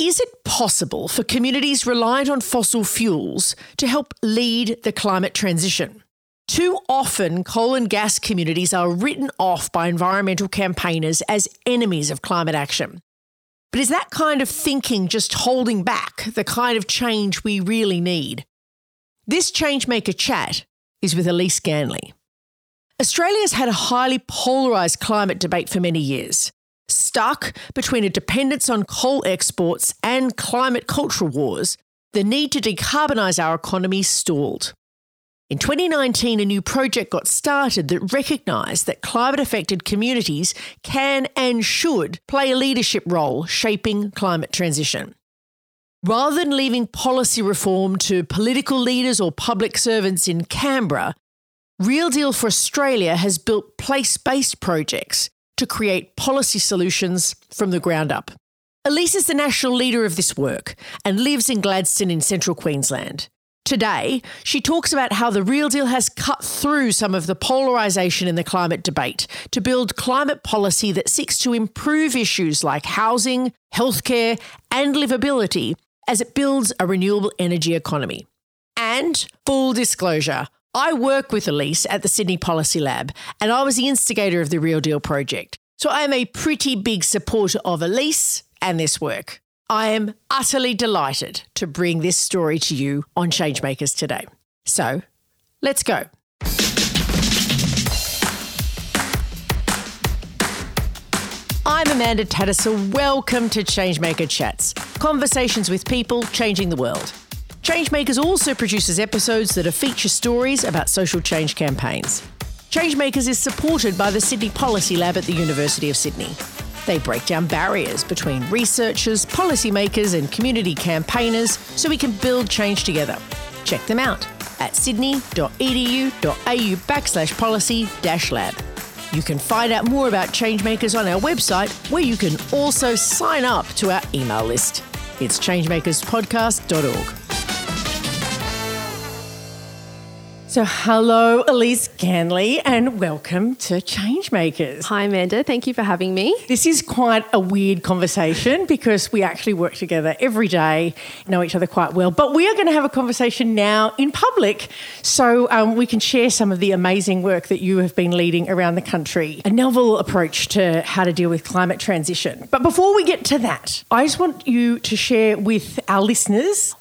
Is it possible for communities reliant on fossil fuels to help lead the climate transition? Too often, coal and gas communities are written off by environmental campaigners as enemies of climate action. But is that kind of thinking just holding back the kind of change we really need? This Changemaker chat is with Elise Ganley. Australia's had a highly polarised climate debate for many years stuck between a dependence on coal exports and climate cultural wars, the need to decarbonise our economy stalled. In 2019, a new project got started that recognised that climate affected communities can and should play a leadership role shaping climate transition. Rather than leaving policy reform to political leaders or public servants in Canberra, Real Deal for Australia has built place based projects to create policy solutions from the ground up. Elise is the national leader of this work and lives in Gladstone in central Queensland. Today, she talks about how the real deal has cut through some of the polarisation in the climate debate to build climate policy that seeks to improve issues like housing, healthcare, and livability as it builds a renewable energy economy. And full disclosure, I work with Elise at the Sydney Policy Lab, and I was the instigator of the Real Deal project. So I am a pretty big supporter of Elise and this work. I am utterly delighted to bring this story to you on Changemakers today. So let's go. I'm Amanda Tattersall. Welcome to Changemaker Chats, conversations with people changing the world. Changemakers also produces episodes that are feature stories about social change campaigns. Changemakers is supported by the Sydney Policy Lab at the University of Sydney. They break down barriers between researchers, policymakers, and community campaigners so we can build change together. Check them out at sydney.edu.au backslash policy dash lab. You can find out more about Changemakers on our website, where you can also sign up to our email list. It's changemakerspodcast.org. So, hello, Elise Ganley, and welcome to Changemakers. Hi, Amanda. Thank you for having me. This is quite a weird conversation because we actually work together every day, know each other quite well. But we are going to have a conversation now in public so um, we can share some of the amazing work that you have been leading around the country, a novel approach to how to deal with climate transition. But before we get to that, I just want you to share with our listeners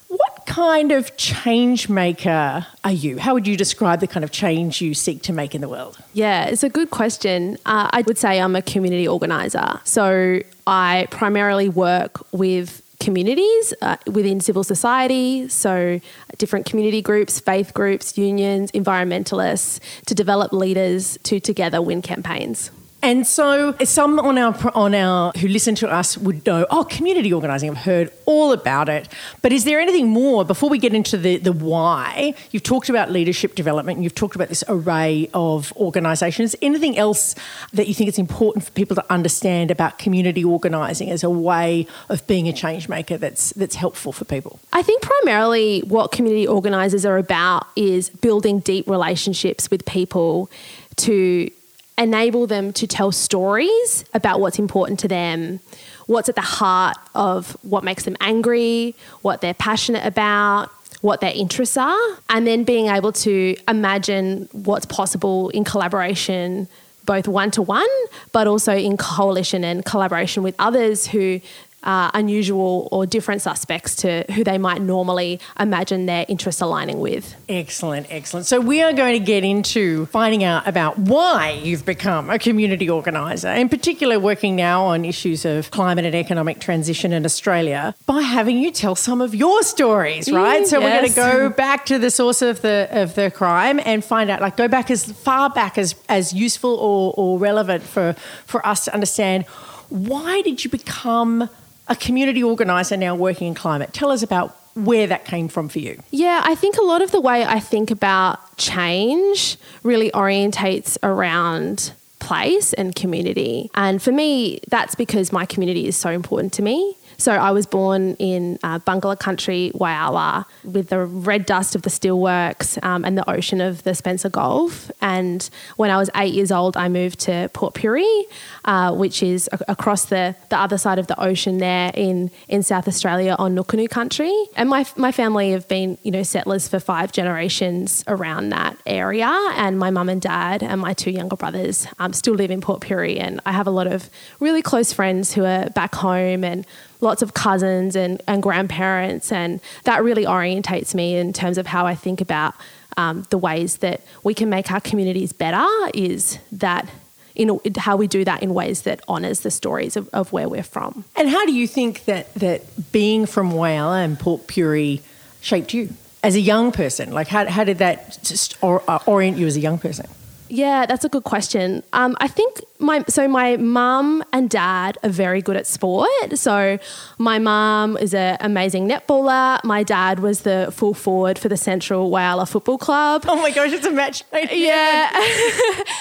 kind of change maker are you? How would you describe the kind of change you seek to make in the world? Yeah, it's a good question. Uh, I would say I'm a community organizer. So I primarily work with communities uh, within civil society, so different community groups, faith groups, unions, environmentalists, to develop leaders to together win campaigns. And so some on our on our who listen to us would know, oh, community organising. I've heard all about it. But is there anything more before we get into the the why? You've talked about leadership development. And you've talked about this array of organisations. Anything else that you think it's important for people to understand about community organising as a way of being a change maker that's that's helpful for people? I think primarily what community organisers are about is building deep relationships with people to enable them to tell stories about what's important to them, what's at the heart of what makes them angry, what they're passionate about, what their interests are, and then being able to imagine what's possible in collaboration. Both one to one, but also in coalition and collaboration with others who uh, unusual or different suspects to who they might normally imagine their interests aligning with. Excellent, excellent. So, we are going to get into finding out about why you've become a community organiser, in particular, working now on issues of climate and economic transition in Australia, by having you tell some of your stories, right? Mm, so, yes. we're going to go back to the source of the of the crime and find out, like, go back as far back as, as useful or, or relevant for, for us to understand why did you become a community organiser now working in climate. Tell us about where that came from for you. Yeah, I think a lot of the way I think about change really orientates around place and community. And for me, that's because my community is so important to me. So I was born in uh, Barngarla country, Whyalla, with the red dust of the steelworks um, and the ocean of the Spencer Gulf. And when I was eight years old, I moved to Port Pirie, uh, which is a- across the, the other side of the ocean there in, in South Australia on Nukunu country. And my, my family have been, you know, settlers for five generations around that area. And my mum and dad and my two younger brothers um, still live in Port Pirie. And I have a lot of really close friends who are back home and lots of cousins and, and grandparents. And that really orientates me in terms of how I think about um, the ways that we can make our communities better is that in how we do that in ways that honours the stories of, of, where we're from. And how do you think that that being from Whyalla and Port Pirie shaped you as a young person? Like, how, how did that just or, uh, orient you as a young person? Yeah, that's a good question. Um, I think my so my mum and dad are very good at sport. So my mum is an amazing netballer. My dad was the full forward for the Central Whyalla Football Club. Oh my gosh, it's a match. Yeah,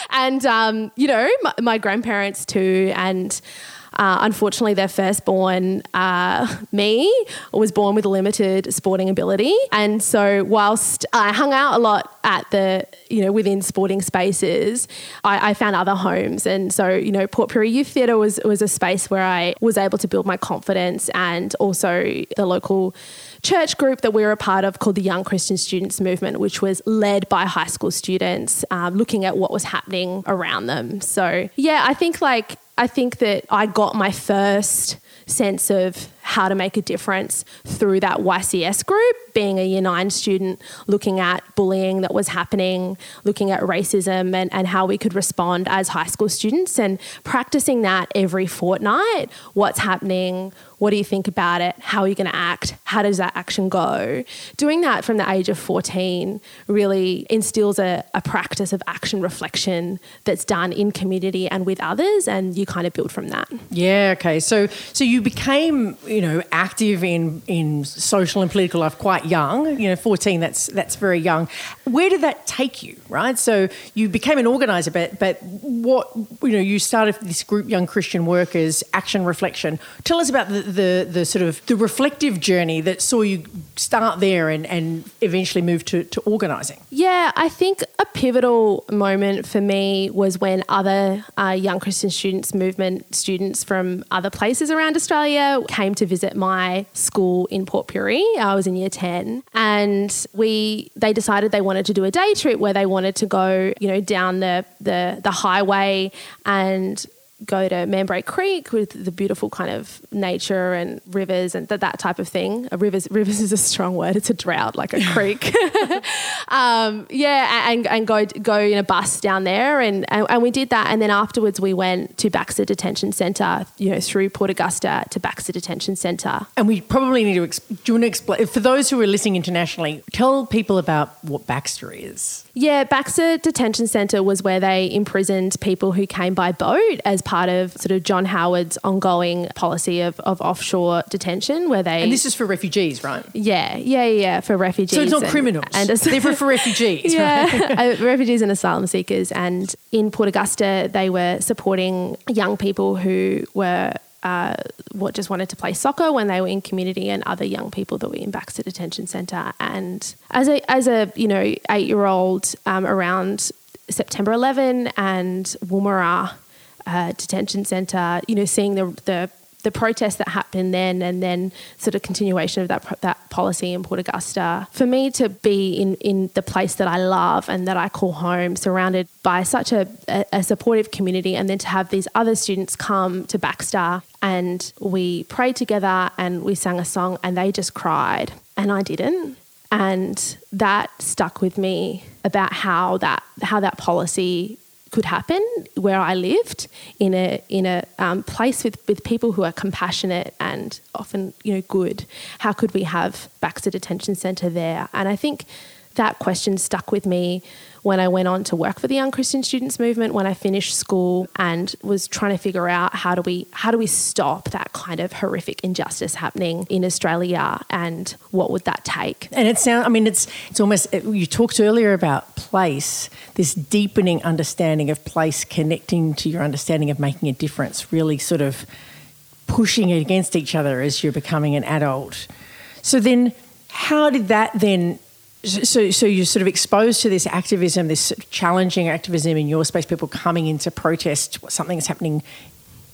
and um, you know my, my grandparents too, and. Uh, unfortunately, their firstborn, uh, me, was born with limited sporting ability. And so, whilst I hung out a lot at the, you know, within sporting spaces, I, I found other homes. And so, you know, Port Pirie Youth Theatre was, was a space where I was able to build my confidence and also the local church group that we were a part of called the Young Christian Students Movement, which was led by high school students um, looking at what was happening around them. So, yeah, I think like I think that I got my first sense of how to make a difference through that YCS group, being a year nine student, looking at bullying that was happening, looking at racism and, and how we could respond as high school students, and practicing that every fortnight. What's happening? What do you think about it? How are you going to act? How does that action go? Doing that from the age of 14 really instills a, a practice of action reflection that's done in community and with others, and you kind of build from that. Yeah, okay. So, so you became, you know, active in, in social and political life quite young, you know, 14, that's, that's very young. Where did that take you, right? So you became an organiser, but, but what, you know, you started this group, Young Christian Workers, Action Reflection. Tell us about the, the, the sort of the reflective journey that saw you start there and, and eventually move to, to organising? Yeah, I think a pivotal moment for me was when other uh, young Christian students movement students from other places around Australia came to visit my school in Port Pirie. I was in year 10 and we they decided they wanted to do a day trip where they wanted to go, you know, down the the, the highway and go to Mambray Creek with the beautiful kind of nature and rivers and th- that type of thing. A rivers rivers is a strong word. It's a drought like a creek. um, yeah, and, and go go in a bus down there, and, and, and we did that. And then afterwards, we went to Baxter Detention Centre. You know, through Port Augusta to Baxter Detention Centre. And we probably need to. Exp- do you want to explain for those who are listening internationally? Tell people about what Baxter is. Yeah, Baxter Detention Centre was where they imprisoned people who came by boat as part of sort of John Howard's ongoing policy of, of offshore detention, where they and this is for refugees, right? Yeah, yeah, yeah, for refugees. So it's not and, criminals, and they're for, for refugees, yeah, right? refugees and asylum seekers. And in Port Augusta, they were supporting young people who were uh, what just wanted to play soccer when they were in community and other young people that were in Baxter Detention Centre. And as a as a you know eight year old um, around September 11 and Woomera uh, Detention Centre, you know, seeing the the the protests that happened then and then sort of continuation of that that policy in Port Augusta. For me to be in, in the place that I love and that I call home, surrounded by such a, a, supportive community, and then to have these other students come to Baxter and we prayed together and we sang a song and they just cried and I didn't. And that stuck with me about how that how that policy could happen where I lived in a in a um, place with, with people who are compassionate and often you know good. How could we have Baxter Detention Centre there? And I think that question stuck with me when I went on to work for the Young Christian Students Movement when I finished school and was trying to figure out how do we how do we stop that kind of horrific injustice happening in Australia and what would that take? And it sounds I mean it's it's almost you talked earlier about place this deepening understanding of place connecting to your understanding of making a difference really sort of pushing against each other as you're becoming an adult. So then, how did that then? So, so you're sort of exposed to this activism, this challenging activism in your space, people coming in to protest something that's happening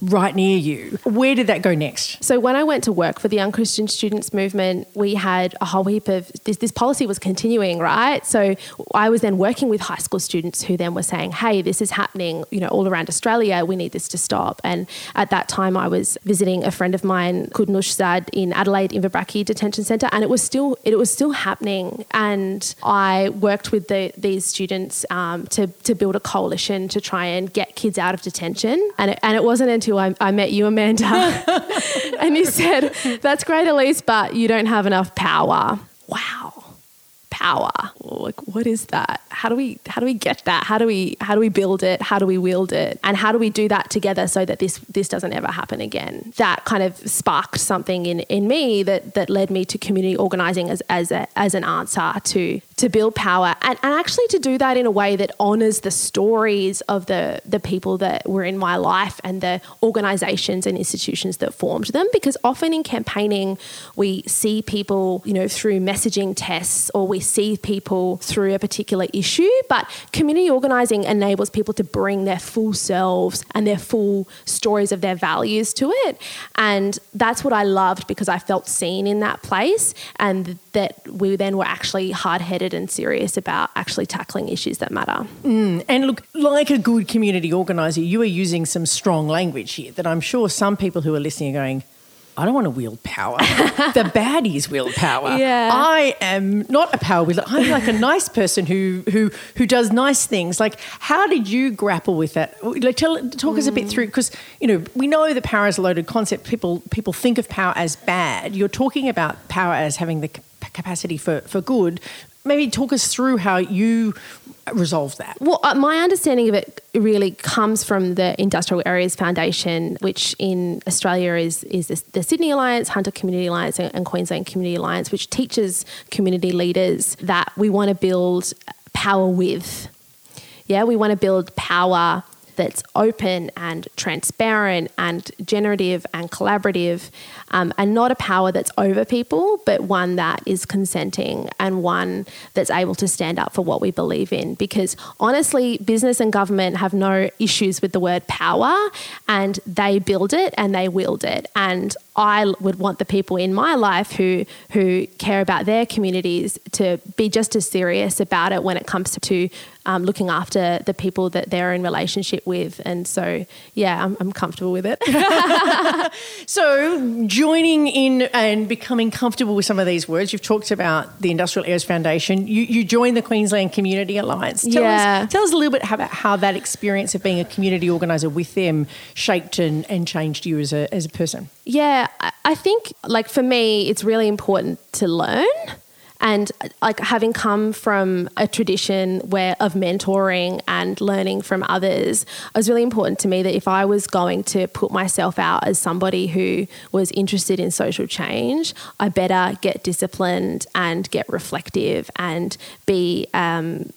right near you. Where did that go next? So when I went to work for the Young Christian Students Movement, we had a whole heap of this, this policy was continuing, right? So I was then working with high school students who then were saying, "Hey, this is happening, you know, all around Australia. We need this to stop." And at that time, I was visiting a friend of mine, Kudnush Zad, in Adelaide Inverbrackie Detention Centre, and it was still it was still happening. And I worked with the, these students um, to to build a coalition to try and get kids out of detention. And it, and it wasn't until I, I met you, Amanda, and he said, That's great, Elise, but you don't have enough power. Wow. Power. Like what is that? How do we how do we get that? How do we how do we build it? How do we wield it? And how do we do that together so that this this doesn't ever happen again? That kind of sparked something in, in me that that led me to community organizing as as a, as an answer to to build power and, and actually to do that in a way that honors the stories of the, the people that were in my life and the organizations and institutions that formed them. Because often in campaigning, we see people, you know, through messaging tests or we see people through a particular issue. But community organizing enables people to bring their full selves and their full stories of their values to it. And that's what I loved because I felt seen in that place and that we then were actually hard headed and serious about actually tackling issues that matter. Mm. And look, like a good community organiser, you are using some strong language here that I'm sure some people who are listening are going, I don't want to wield power. the baddies wield power. Yeah. I am not a power wielder. I'm like a nice person who who who does nice things. Like, how did you grapple with that? Like, tell, talk mm. us a bit through because you know we know that power is a loaded concept. People people think of power as bad. You're talking about power as having the capacity for for good maybe talk us through how you resolve that. Well, uh, my understanding of it really comes from the Industrial Areas Foundation, which in Australia is is the, the Sydney Alliance, Hunter Community Alliance, and, and Queensland Community Alliance, which teaches community leaders that we want to build power with. Yeah, we want to build power that's open and transparent and generative and collaborative, um, and not a power that's over people, but one that is consenting and one that's able to stand up for what we believe in. Because honestly, business and government have no issues with the word power, and they build it and they wield it. And I would want the people in my life who who care about their communities to be just as serious about it when it comes to um, looking after the people that they're in relationship with. And so, yeah, I'm, I'm comfortable with it. so, joining in and becoming comfortable with some of these words, you've talked about the Industrial Areas Foundation. You, you joined the Queensland Community Alliance. Tell, yeah. us, tell us a little bit about how that experience of being a community organiser with them shaped and, and changed you as a, as a person. Yeah, I think, like, for me, it's really important to learn and like having come from a tradition where of mentoring and learning from others it was really important to me that if i was going to put myself out as somebody who was interested in social change i better get disciplined and get reflective and be um,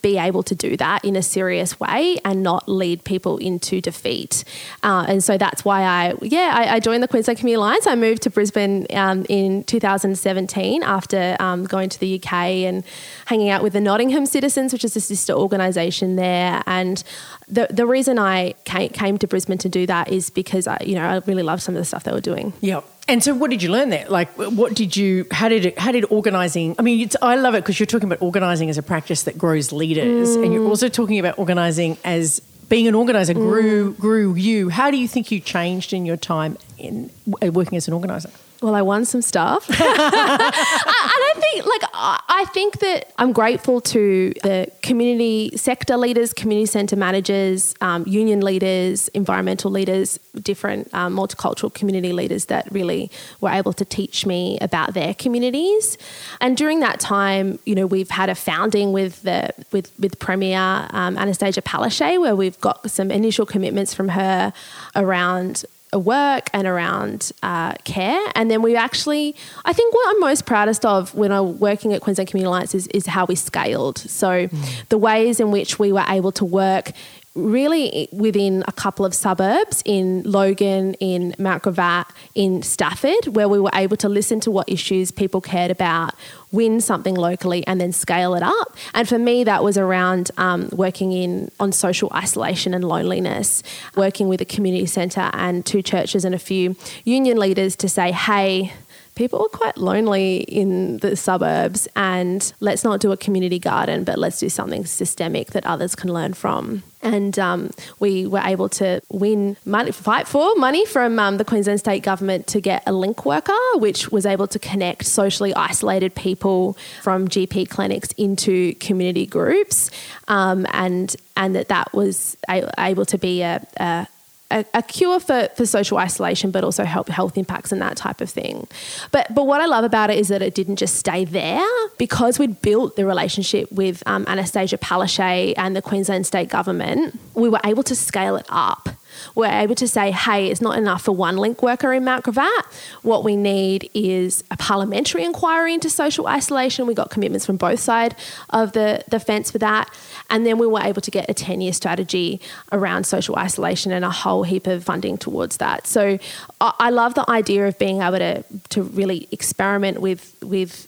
be able to do that in a serious way and not lead people into defeat. Uh, and so that's why I, yeah, I, I, joined the Queensland Community Alliance. I moved to Brisbane um, in 2017 after um, going to the UK and hanging out with the Nottingham Citizens, which is a sister organisation there. And the, the reason I came, to Brisbane to do that is because I, you know, I really love some of the stuff they were doing. Yeah. And so, what did you learn there? Like, what did you? How did it? How did organising? I mean, it's I love it because you're talking about organising as a practice that grows leaders, mm. and you're also talking about organising as being an organizer grew mm. grew you. How do you think you changed in your time in working as an organizer? Well, I won some stuff. I think, like, I think that I'm grateful to the community sector leaders, community centre managers, um, union leaders, environmental leaders, different um, multicultural community leaders that really were able to teach me about their communities. And during that time, you know, we've had a founding with the with with Premier um, Anastasia Palaszczuk, where we've got some initial commitments from her around work and around uh, care. And then we actually, I think what I'm most proudest of when I'm working at Queensland Community Alliance is, is how we scaled. So mm. the ways in which we were able to work really within a couple of suburbs in Logan, in Mount Gravatt, in Stafford, where we were able to listen to what issues people cared about, win something locally, and then scale it up. And for me, that was around um, working in on social isolation and loneliness, working with a community centre and two churches and a few union leaders to say, hey, people are quite lonely in the suburbs and let's not do a community garden but let's do something systemic that others can learn from. And um, we were able to win money, fight for money from um, the Queensland state government to get a link worker, which was able to connect socially isolated people from GP clinics into community groups, um, and and that that was able to be a, a a, a, cure for, for social isolation, but also help health impacts and that type of thing. But but what I love about it is that it didn't just stay there because we'd built the relationship with um, Anastasia Palaszczuk and the Queensland state government. We were able to scale it up we're able to say, hey, it's not enough for one link worker in Mount Gravatt. What we need is a parliamentary inquiry into social isolation. We got commitments from both sides of the, the fence for that. And then we were able to get a 10 year strategy around social isolation and a whole heap of funding towards that. So I, love the idea of being able to, to really experiment with, with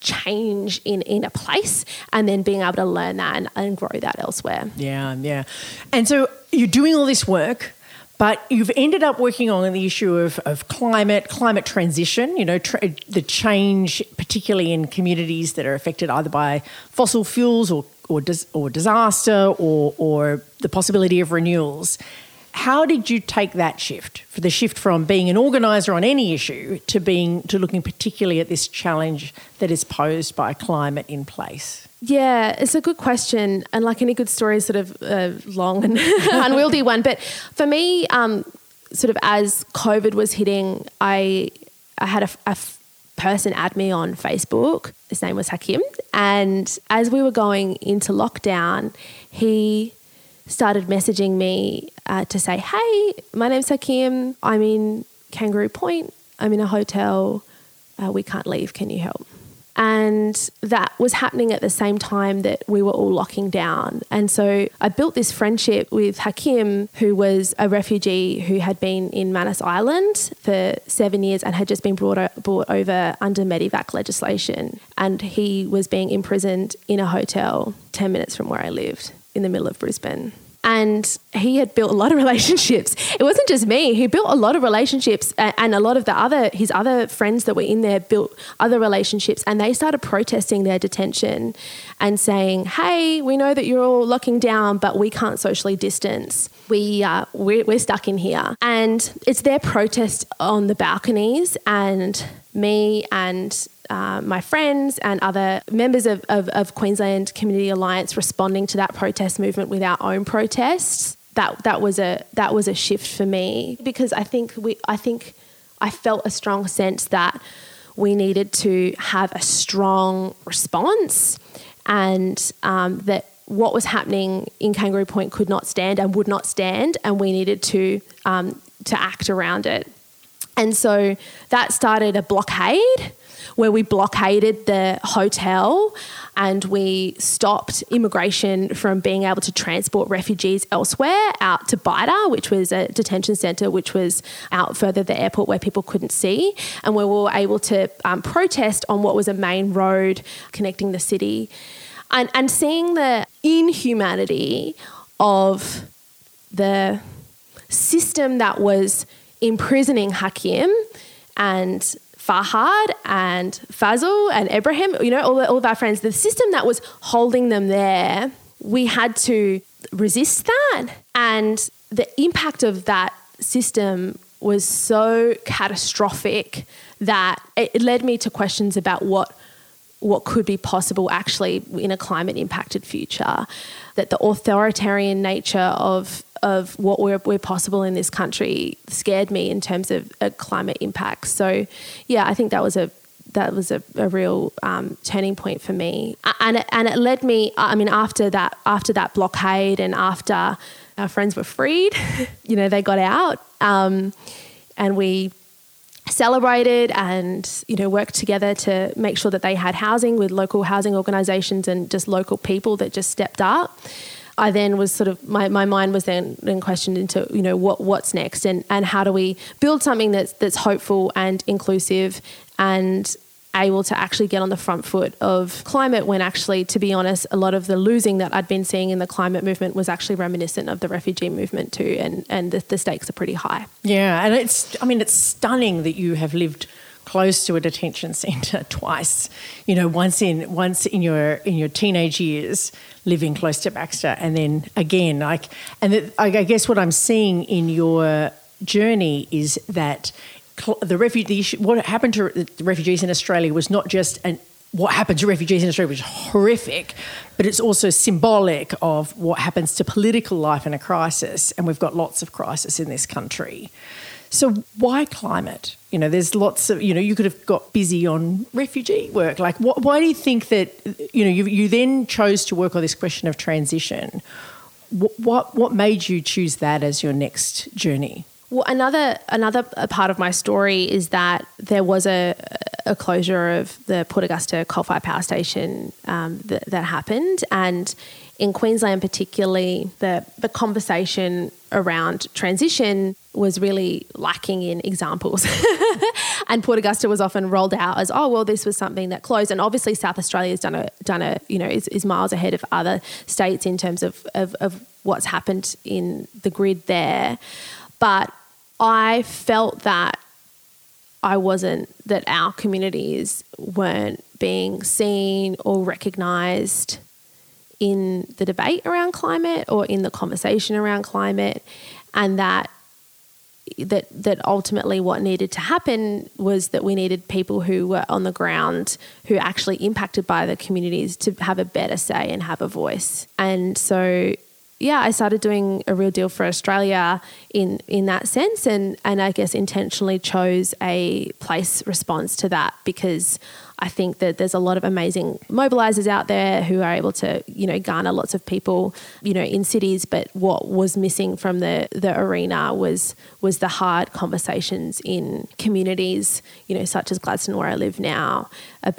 change in in a place and then being able to learn that and, and grow that elsewhere yeah yeah and so you're doing all this work but you've ended up working on the issue of, of climate, climate transition, you know, tra- the change, particularly in communities that are affected either by fossil fuels or, or, dis- or disaster or, or the possibility of renewals. How did you take that shift for the shift from being an organizer on any issue to being to looking particularly at this challenge that is posed by climate in place? Yeah, it's a good question, and like any good story, sort of a long and unwieldy one. But for me, um, sort of as COVID was hitting, I I had a, a person add me on Facebook. His name was Hakim, and as we were going into lockdown, he started messaging me uh, to say, "Hey, my name's Hakim. I'm in Kangaroo Point. I'm in a hotel. Uh, we can't leave. Can you help?" And that was happening at the same time that we were all locking down. And so I built this friendship with Hakim, who was a refugee who had been in Manus Island for seven years and had just been brought, brought over under Medevac legislation. And he was being imprisoned in a hotel 10 minutes from where I lived in the middle of Brisbane and he had built a lot of relationships. It wasn't just me; he built a lot of relationships, and a lot of the other his other friends that were in there built other relationships, and they started protesting their detention and saying, "Hey, we know that you're all locking down, but we can't socially distance. We uh, we're, we're stuck in here." And it's their protest on the balconies, and me and uh, my friends and other members of, of, of, Queensland Community Alliance responding to that protest movement with our own protests. That that was a that was a shift for me because I think we I think I felt a strong sense that we needed to have a strong response and um, that what was happening in Kangaroo Point could not stand and would not stand, and we needed to um, to act around it. And so that started a blockade where we blockaded the hotel and we stopped immigration from being able to transport refugees elsewhere out to BITA, which was a detention centre which was out further the airport where people couldn't see. And where we were able to um, protest on what was a main road connecting the city. And, and seeing the inhumanity of the system that was imprisoning Hakim and Fahad and Fazl and Ibrahim, you know, all, the, all of our friends, the system that was holding them there, we had to resist that. And the impact of that system was so catastrophic that it led me to questions about what what could be possible actually in a climate impacted future that the authoritarian nature of of what we're, we're possible in this country scared me in terms of a climate impact. So, yeah, I think that was a that was a, a real um, turning point for me, and it, and it led me. I mean, after that after that blockade and after our friends were freed, you know, they got out, um, and we celebrated and you know worked together to make sure that they had housing with local housing organisations and just local people that just stepped up. I then was sort of my, my mind was then, then questioned into you know what what's next and and how do we build something that's that's hopeful and inclusive and able to actually get on the front foot of climate when actually to be honest a lot of the losing that I'd been seeing in the climate movement was actually reminiscent of the refugee movement too and and the, the stakes are pretty high yeah and it's I mean it's stunning that you have lived close to a detention centre twice. You know, once in once in your in your teenage years, living close to Baxter, and then again, like, and the, I guess what I'm seeing in your journey is that the refugee, what happened to the refugees in Australia was not just an what happened to refugees in Australia was horrific, but it's also symbolic of what happens to political life in a crisis. And we've got lots of crisis in this country. So why climate? You know, there's lots of, you know, you could have got busy on refugee work. Like, why do you think that, you know, you, you then chose to work on this question of transition? What, what made you choose that as your next journey? Well, another another part of my story is that there was a, a closure of the Port Augusta coal-fired power station um, that, that happened, and in Queensland, particularly, the the conversation around transition was really lacking in examples. and Port Augusta was often rolled out as, oh, well, this was something that closed. And obviously South Australia has done a, done a you know, is, is miles ahead of other states in terms of, of, of what's happened in the grid there. But I felt that I wasn't, that our communities weren't being seen or recognised in the debate around climate or in the conversation around climate, and that that that ultimately what needed to happen was that we needed people who were on the ground who actually impacted by the communities to have a better say and have a voice. And so yeah, I started doing a real deal for Australia in in that sense and and I guess intentionally chose a place response to that because I think that there's a lot of amazing mobilizers out there who are able to, you know, garner lots of people, you know, in cities. But what was missing from the the arena was was the hard conversations in communities, you know, such as Gladstone, where I live now,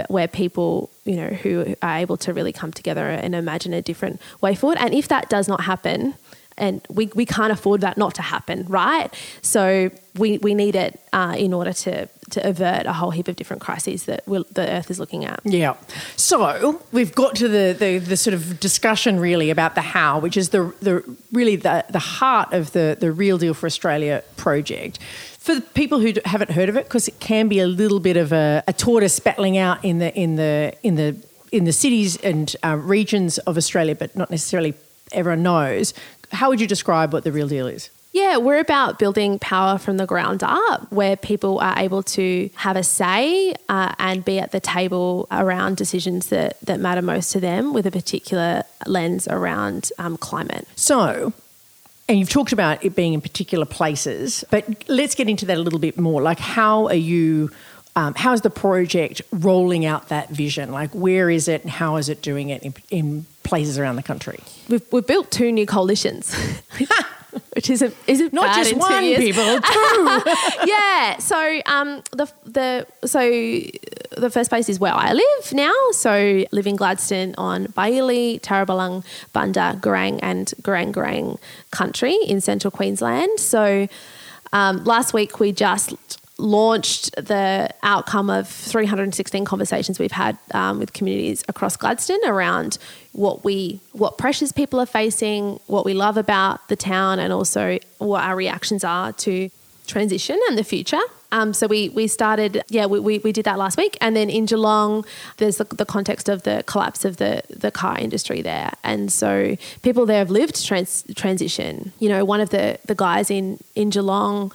where people, you know, who are able to really come together and imagine a different way forward. And if that does not happen, and we, we can't afford that not to happen, right? So we, we need it uh, in order to, to avert a whole heap of different crises that the Earth is looking at. Yeah. So we've got to the, the, the, sort of discussion really about the how, which is the, the really the, the heart of the, the Real Deal for Australia project. For people who haven't heard of it, because it can be a little bit of a, a tortoise battling out in the in the in the in the cities and uh, regions of Australia, but not necessarily everyone knows how would you describe what the real deal is? Yeah, we're about building power from the ground up where people are able to have a say uh, and be at the table around decisions that, that matter most to them with a particular lens around um, climate. So, and you've talked about it being in particular places, but let's get into that a little bit more. Like, how are you? Um, how is the project rolling out that vision? Like, where is it and how is it doing it in, in places around the country? We've, we've built two new coalitions. which isn't isn't not just one. people. Two yeah. So um the the so the first place is where I live now. So live in Gladstone on Bailai Taribelang Bunda Gurang and Gurang Gurang country in central Queensland. So um, last week we just launched the outcome of 316 conversations we've had um, with communities across Gladstone around what we what pressures people are facing, what we love about the town, and also what our reactions are to transition and the future. Um, so we we started, yeah, we, we, we, did that last week, and then in Geelong, there's the, the, context of the collapse of the the car industry there, and so people there have lived trans, transition. You know, one of the the guys in in Geelong,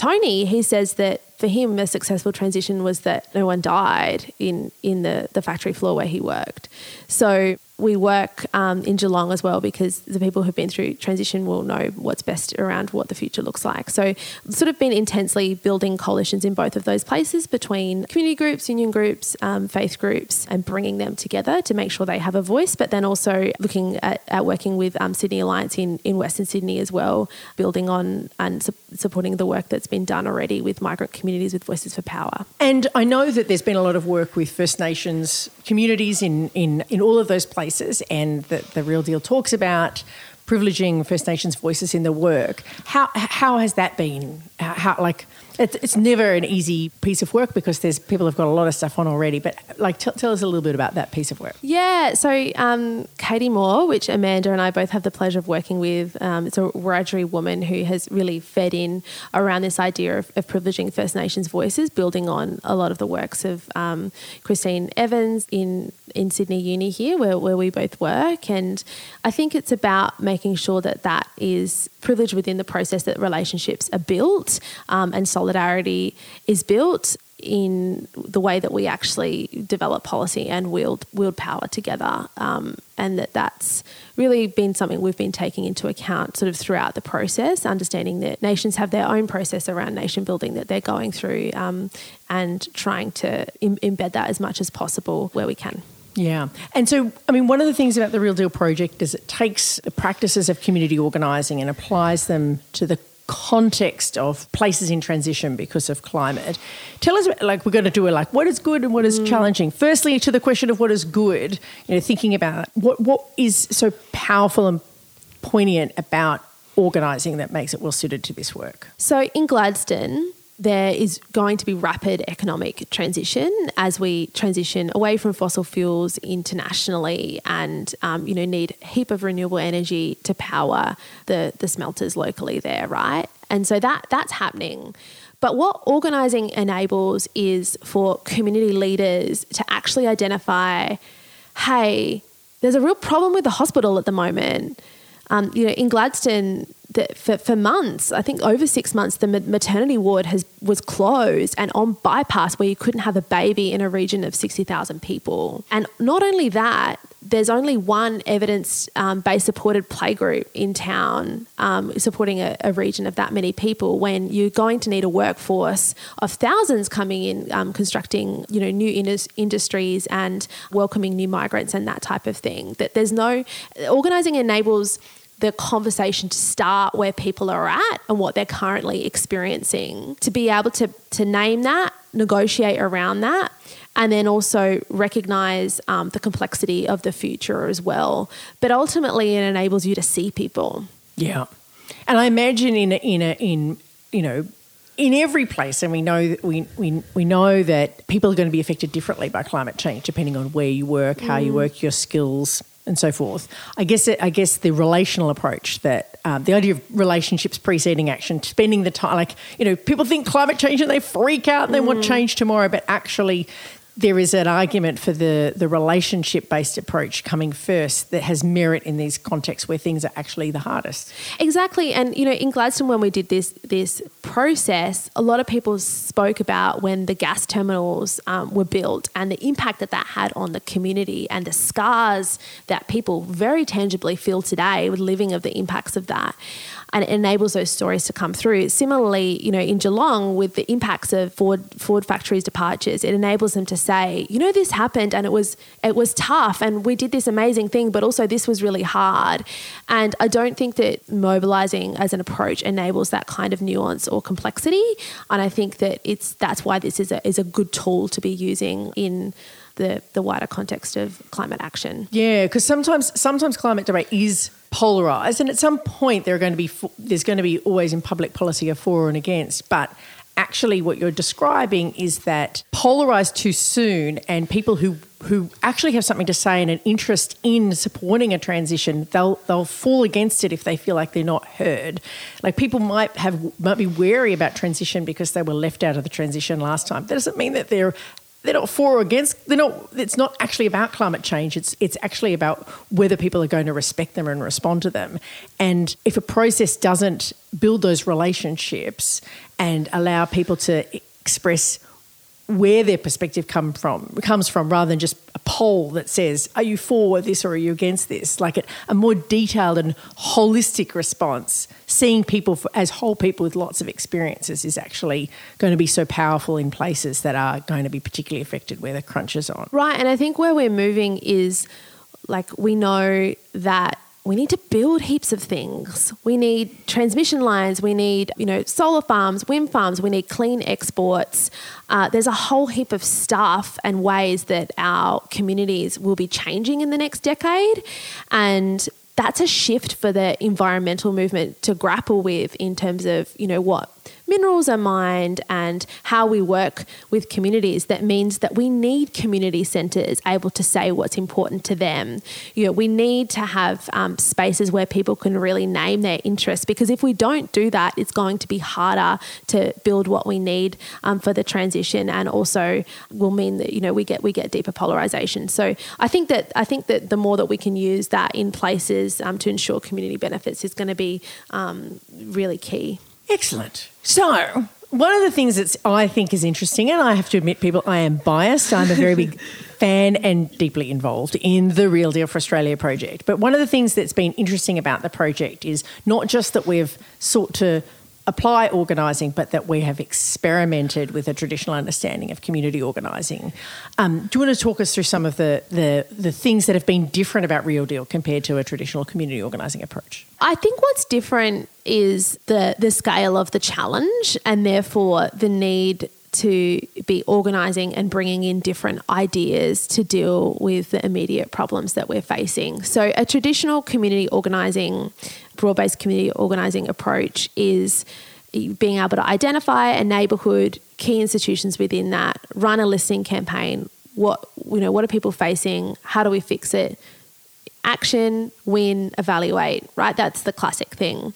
Tony, he says that for him, a successful transition was that no one died in in the the factory floor where he worked. So we work um, in Geelong as well because the people who've been through transition will know what's best around what the future looks like. So, sort of been intensely building coalitions in both of those places between community groups, union groups, um, faith groups, and bringing them together to make sure they have a voice. But then also looking at, at working with um, Sydney Alliance in, in Western Sydney as well, building on and su- supporting the work that's been done already with migrant communities with Voices for Power. And I know that there's been a lot of work with First Nations communities in, in, in all of those places, and that the Real Deal talks about privileging First Nations voices in the work. How how has that been? How like it's, it's never an easy piece of work because there's people have got a lot of stuff on already. But like, t- tell us a little bit about that piece of work. Yeah, so um, Katie Moore, which Amanda and I both have the pleasure of working with, um, it's a Wiradjuri woman who has really fed in around this idea of, of, privileging First Nations voices, building on a lot of the works of um, Christine Evans in in Sydney Uni here, where, where we both work. And I think it's about making sure that that is privilege within the process that relationships are built um, and solidarity is built in the way that we actually develop policy and wield wield power together, um, and that that's really been something we've been taking into account sort of throughout the process, understanding that nations have their own process around nation building that they're going through, um, and trying to Im- embed that as much as possible where we can. Yeah. And so, I mean, one of the things about the Real Deal Project is it takes the practices of community organising and applies them to the context of places in transition because of climate. Tell us, like, we're going to do it like what is good and what is mm. challenging. Firstly, to the question of what is good, you know, thinking about what what is so powerful and poignant about organising that makes it well suited to this work. So in Gladstone, there is going to be rapid economic transition as we transition away from fossil fuels internationally and um, you know need a heap of renewable energy to power the the smelters locally there right? And so that that's happening. But what organising enables is for community leaders to actually identify hey there's a real problem with the hospital at the moment. Um, you know in Gladstone for, for months, I think over six months, the maternity ward has was closed and on bypass where you couldn't have a baby in a region of 60,000 people. And not only that, there's only one evidence um, based supported playgroup in town um, supporting a, a, region of that many people when you're going to need a workforce of thousands coming in um, constructing you know new indus- industries and welcoming new migrants and that type of thing that there's no organizing enables the conversation to start where people are at and what they're currently experiencing. To be able to, to name that, negotiate around that, and then also recognize um, the complexity of the future as well. But ultimately, it enables you to see people. Yeah. And I imagine in a, in a, in you know in every place, and we know that we, we, we know that people are going to be affected differently by climate change, depending on where you work, how you mm. work, your skills, and so forth. I guess it, I guess the relational approach that um, the idea of relationships preceding action, spending the time like you know people think climate change and they freak out and they mm. want change tomorrow, but actually there is an argument for the, the relationship based approach coming first that has merit in these contexts where things are actually the hardest. Exactly. And, you know, in Gladstone, when we did this, this process, a lot of people spoke about when the gas terminals um, were built and the impact that that had on the community and the scars that people very tangibly feel today with living of the impacts of that and it enables those stories to come through. Similarly, you know, in Geelong with the impacts of Ford Ford factories departures, it enables them to say, you know, this happened and it was it was tough and we did this amazing thing, but also this was really hard. And I don't think that mobilizing as an approach enables that kind of nuance or complexity. And I think that it's that's why this is a is a good tool to be using in the, the wider context of climate action. Yeah, because sometimes sometimes climate debate is polarized, and at some point there are going to be there's going to be always in public policy a for and against, but actually what you're describing is that polarized too soon and people who who actually have something to say and an interest in supporting a transition they'll they'll fall against it if they feel like they're not heard. Like people might have might be wary about transition because they were left out of the transition last time. That doesn't mean that they're they're not for or against. They're not. It's not actually about climate change. It's it's actually about whether people are going to respect them and respond to them. And if a process doesn't build those relationships and allow people to express where their perspective come from comes from rather than just a poll that says are you for this or are you against this? Like a, a more detailed and holistic response. Seeing people for, as whole people with lots of experiences is actually going to be so powerful in places that are going to be particularly affected where the crunch is on. Right and i think where we're moving is like we know that we need to build heaps of things. We need transmission lines. We need, you know, solar farms, wind farms. We need clean exports. Uh, there's a whole heap of stuff and ways that our communities will be changing in the next decade, and that's a shift for the environmental movement to grapple with in terms of, you know, what minerals are mined and how we work with communities that means that we need community centres able to say what's important to them. You know, we need to have um, spaces where people can really name their interests because if we don't do that, it's going to be harder to build what we need um, for the transition and also will mean that you know we get we get deeper polarization. So I think that I think that the more that we can use that in places um, to ensure community benefits is going to be um, really key. Excellent. So, one of the things that I think is interesting, and I have to admit, people, I am biased. I'm a very big fan and deeply involved in the Real Deal for Australia project. But one of the things that's been interesting about the project is not just that we've sought to apply organising, but that we have experimented with a traditional understanding of community organising. Um, do you want to talk us through some of the, the, the things that have been different about Real Deal compared to a traditional community organising approach? I think what's different is the the scale of the challenge, and therefore the need to be organising and bringing in different ideas to deal with the immediate problems that we're facing. So, a traditional community organising, broad based community organising approach is being able to identify a neighbourhood, key institutions within that, run a listening campaign. What you know, what are people facing? How do we fix it? Action, win, evaluate, right? That's the classic thing.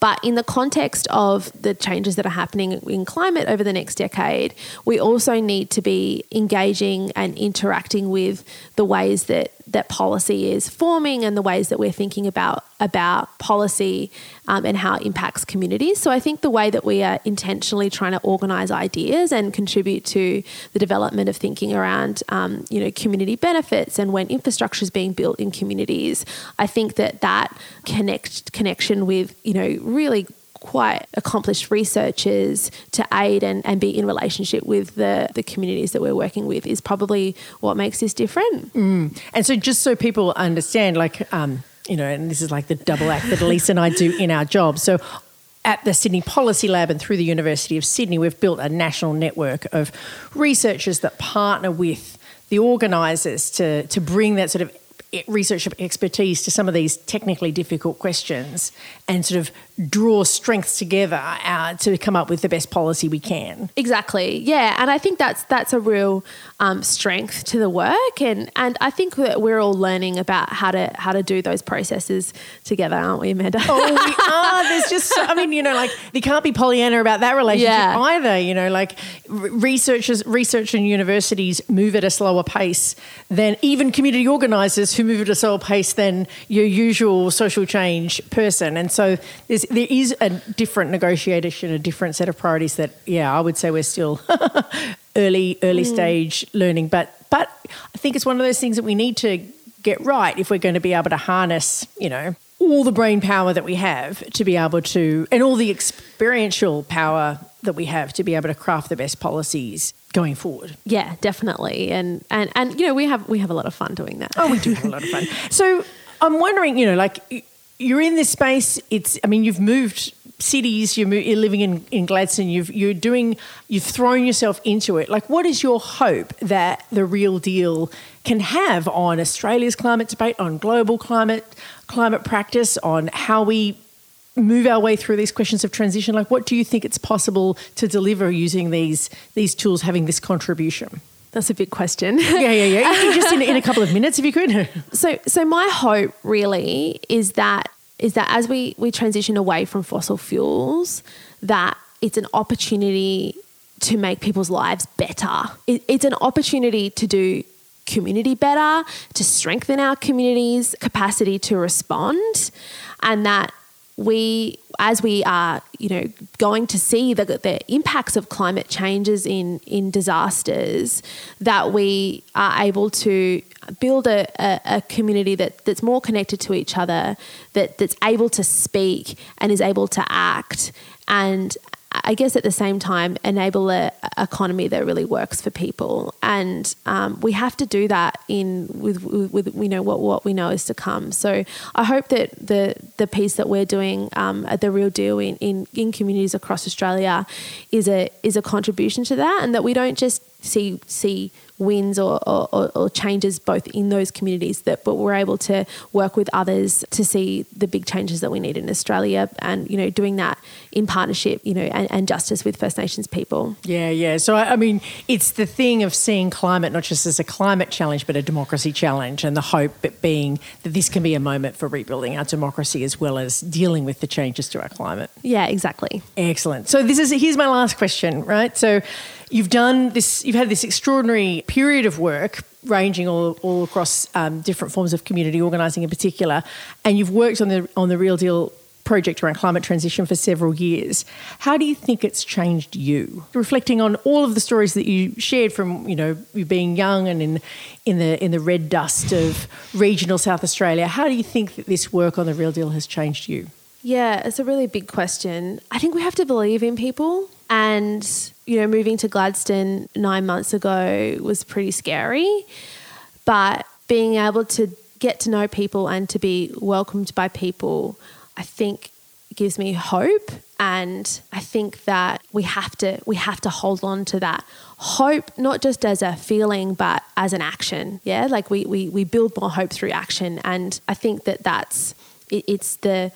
But in the context of the changes that are happening in climate over the next decade, we also need to be engaging and interacting with the ways that that policy is forming and the ways that we're thinking about about policy um, and how it impacts communities. So I think the way that we are intentionally trying to organise ideas and contribute to the development of thinking around um, you know community benefits and when infrastructure is being built in communities, I think that that connect connection with you know really quite accomplished researchers to aid and, and be in relationship with the, the communities that we're working with is probably what makes this different. Mm. And so, just so people understand, like, um, you know, and this is like the double act that Elise and I do in our job. So, at the Sydney Policy Lab and through the University of Sydney, we've built a national network of researchers that partner with the organisers to, to bring that sort of research expertise to some of these technically difficult questions and sort of draw strengths together uh, to come up with the best policy we can. Exactly. Yeah, and I think that's that's a real um, strength to the work, and and I think that we're all learning about how to how to do those processes together, aren't we, Amanda? Oh, we are. There's just, I mean, you know, like you can't be Pollyanna about that relationship yeah. either. You know, like researchers, research and universities move at a slower pace than even community organisers who move at a slower pace than your usual social change person, and so there's there is a different negotiation, a different set of priorities that, yeah, I would say we're still early, early mm. stage learning. But, but I think it's one of those things that we need to get right if we're going to be able to harness, you know, all the brain power that we have to be able to, and all the experiential power that we have to be able to craft the best policies going forward. Yeah, definitely. And and and you know, we have we have a lot of fun doing that. Oh, we do have a lot of fun. So I'm wondering, you know, like you're in this space. It's, I mean, you've moved cities. You're, you're living in, in Gladstone. You've, you're doing, you've thrown yourself into it. Like, what is your hope that the real deal can have on Australia's climate debate, on global climate, climate practice, on how we move our way through these questions of transition? Like, what do you think it's possible to deliver using these these tools, having this contribution? That's a big question. yeah, yeah, yeah. Just in, in a couple of minutes, if you could. so, so my hope really is that is that as we we transition away from fossil fuels, that it's an opportunity to make people's lives better. It, it's an opportunity to do community better, to strengthen our community's capacity to respond, and that we as we are you know going to see the, the impacts of climate changes in in disasters that we are able to build a, a, a, community that, that's more connected to each other that that's able to speak and is able to act and I guess at the same time enable a, economy that really works for people, and um, we have to do that in with, with, with you know what what we know is to come. So I hope that the the piece that we're doing um, at the Real Deal in, in in communities across Australia is a is a contribution to that, and that we don't just see see wins or, or, or, changes both in those communities that but we're able to work with others to see the big changes that we need in Australia and you know doing that in partnership you know and, and justice with First Nations people. Yeah yeah. So I, I, mean it's the thing of seeing climate not just as a climate challenge but a democracy challenge and the hope being that this can be a moment for rebuilding our democracy as well as dealing with the changes to our climate. Yeah exactly. Excellent. So this is here's my last question right? So You've done this, you've had this extraordinary period of work ranging all, all across um, different forms of community organising in particular, and you've worked on the, on the Real Deal project around climate transition for several years. How do you think it's changed you? Reflecting on all of the stories that you shared from, you know, you being young and in in the in the red dust of regional South Australia, how do you think that this work on the real deal has changed you? Yeah, it's a really big question. I think we have to believe in people and you know, moving to Gladstone nine months ago was pretty scary. But being able to get to know people and to be welcomed by people, I think gives me hope. And I think that we have to we have to hold on to that hope not just as a feeling but as an action. Yeah? Like we we, we build more hope through action. And I think that that's it, it's the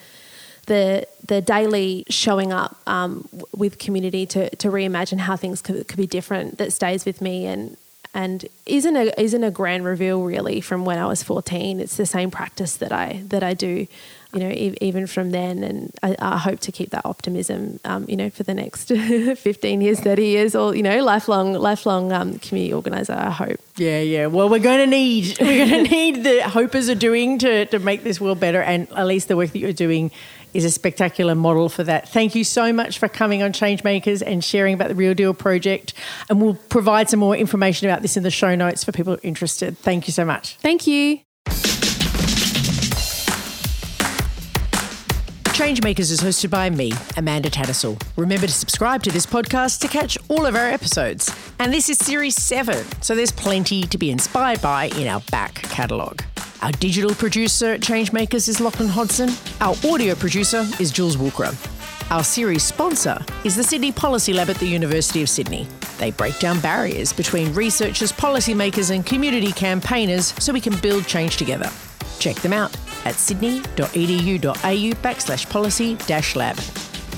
the the daily showing up um, with community to, to reimagine how things could, could be different that stays with me and and isn't a isn't a grand reveal really from when I was 14 it's the same practice that I that I do you know e- even from then. And I, I, hope to keep that optimism um, you know for the next 15 years 30 years or you know lifelong lifelong um, community organizer I hope. Yeah yeah. Well we're going to need we're going to need the hopers are doing to, to make this world better and Elise the work that you're doing is a spectacular model for that. Thank you so much for coming on Changemakers and sharing about the Real Deal project. And we'll provide some more information about this in the show notes for people interested. Thank you so much. Thank you. Changemakers is hosted by me, Amanda Tattersall. Remember to subscribe to this podcast to catch all of our episodes. And this is series seven, so there's plenty to be inspired by in our back catalogue. Our digital producer at Changemakers is Lachlan Hodson. Our audio producer is Jules Walker. Our series sponsor is the Sydney Policy Lab at the University of Sydney. They break down barriers between researchers, policymakers, and community campaigners so we can build change together. Check them out at sydney.edu.au backslash policy dash lab.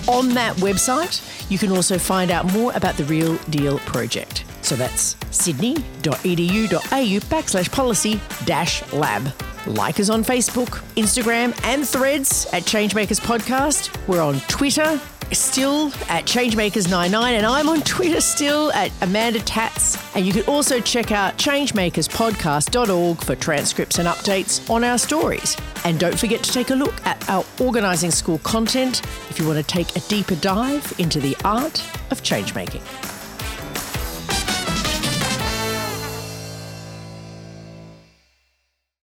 On that website, you can also find out more about the Real Deal project. So that's sydney.edu.au backslash policy dash lab. Like us on Facebook, Instagram, and threads at Changemakers Podcast. We're on Twitter, still at Changemakers99, and I'm on Twitter still at Amanda Tatts. And you can also check out changemakerspodcast.org for transcripts and updates on our stories. And don't forget to take a look at our organising school content if you want to take a deeper dive into the art of changemaking.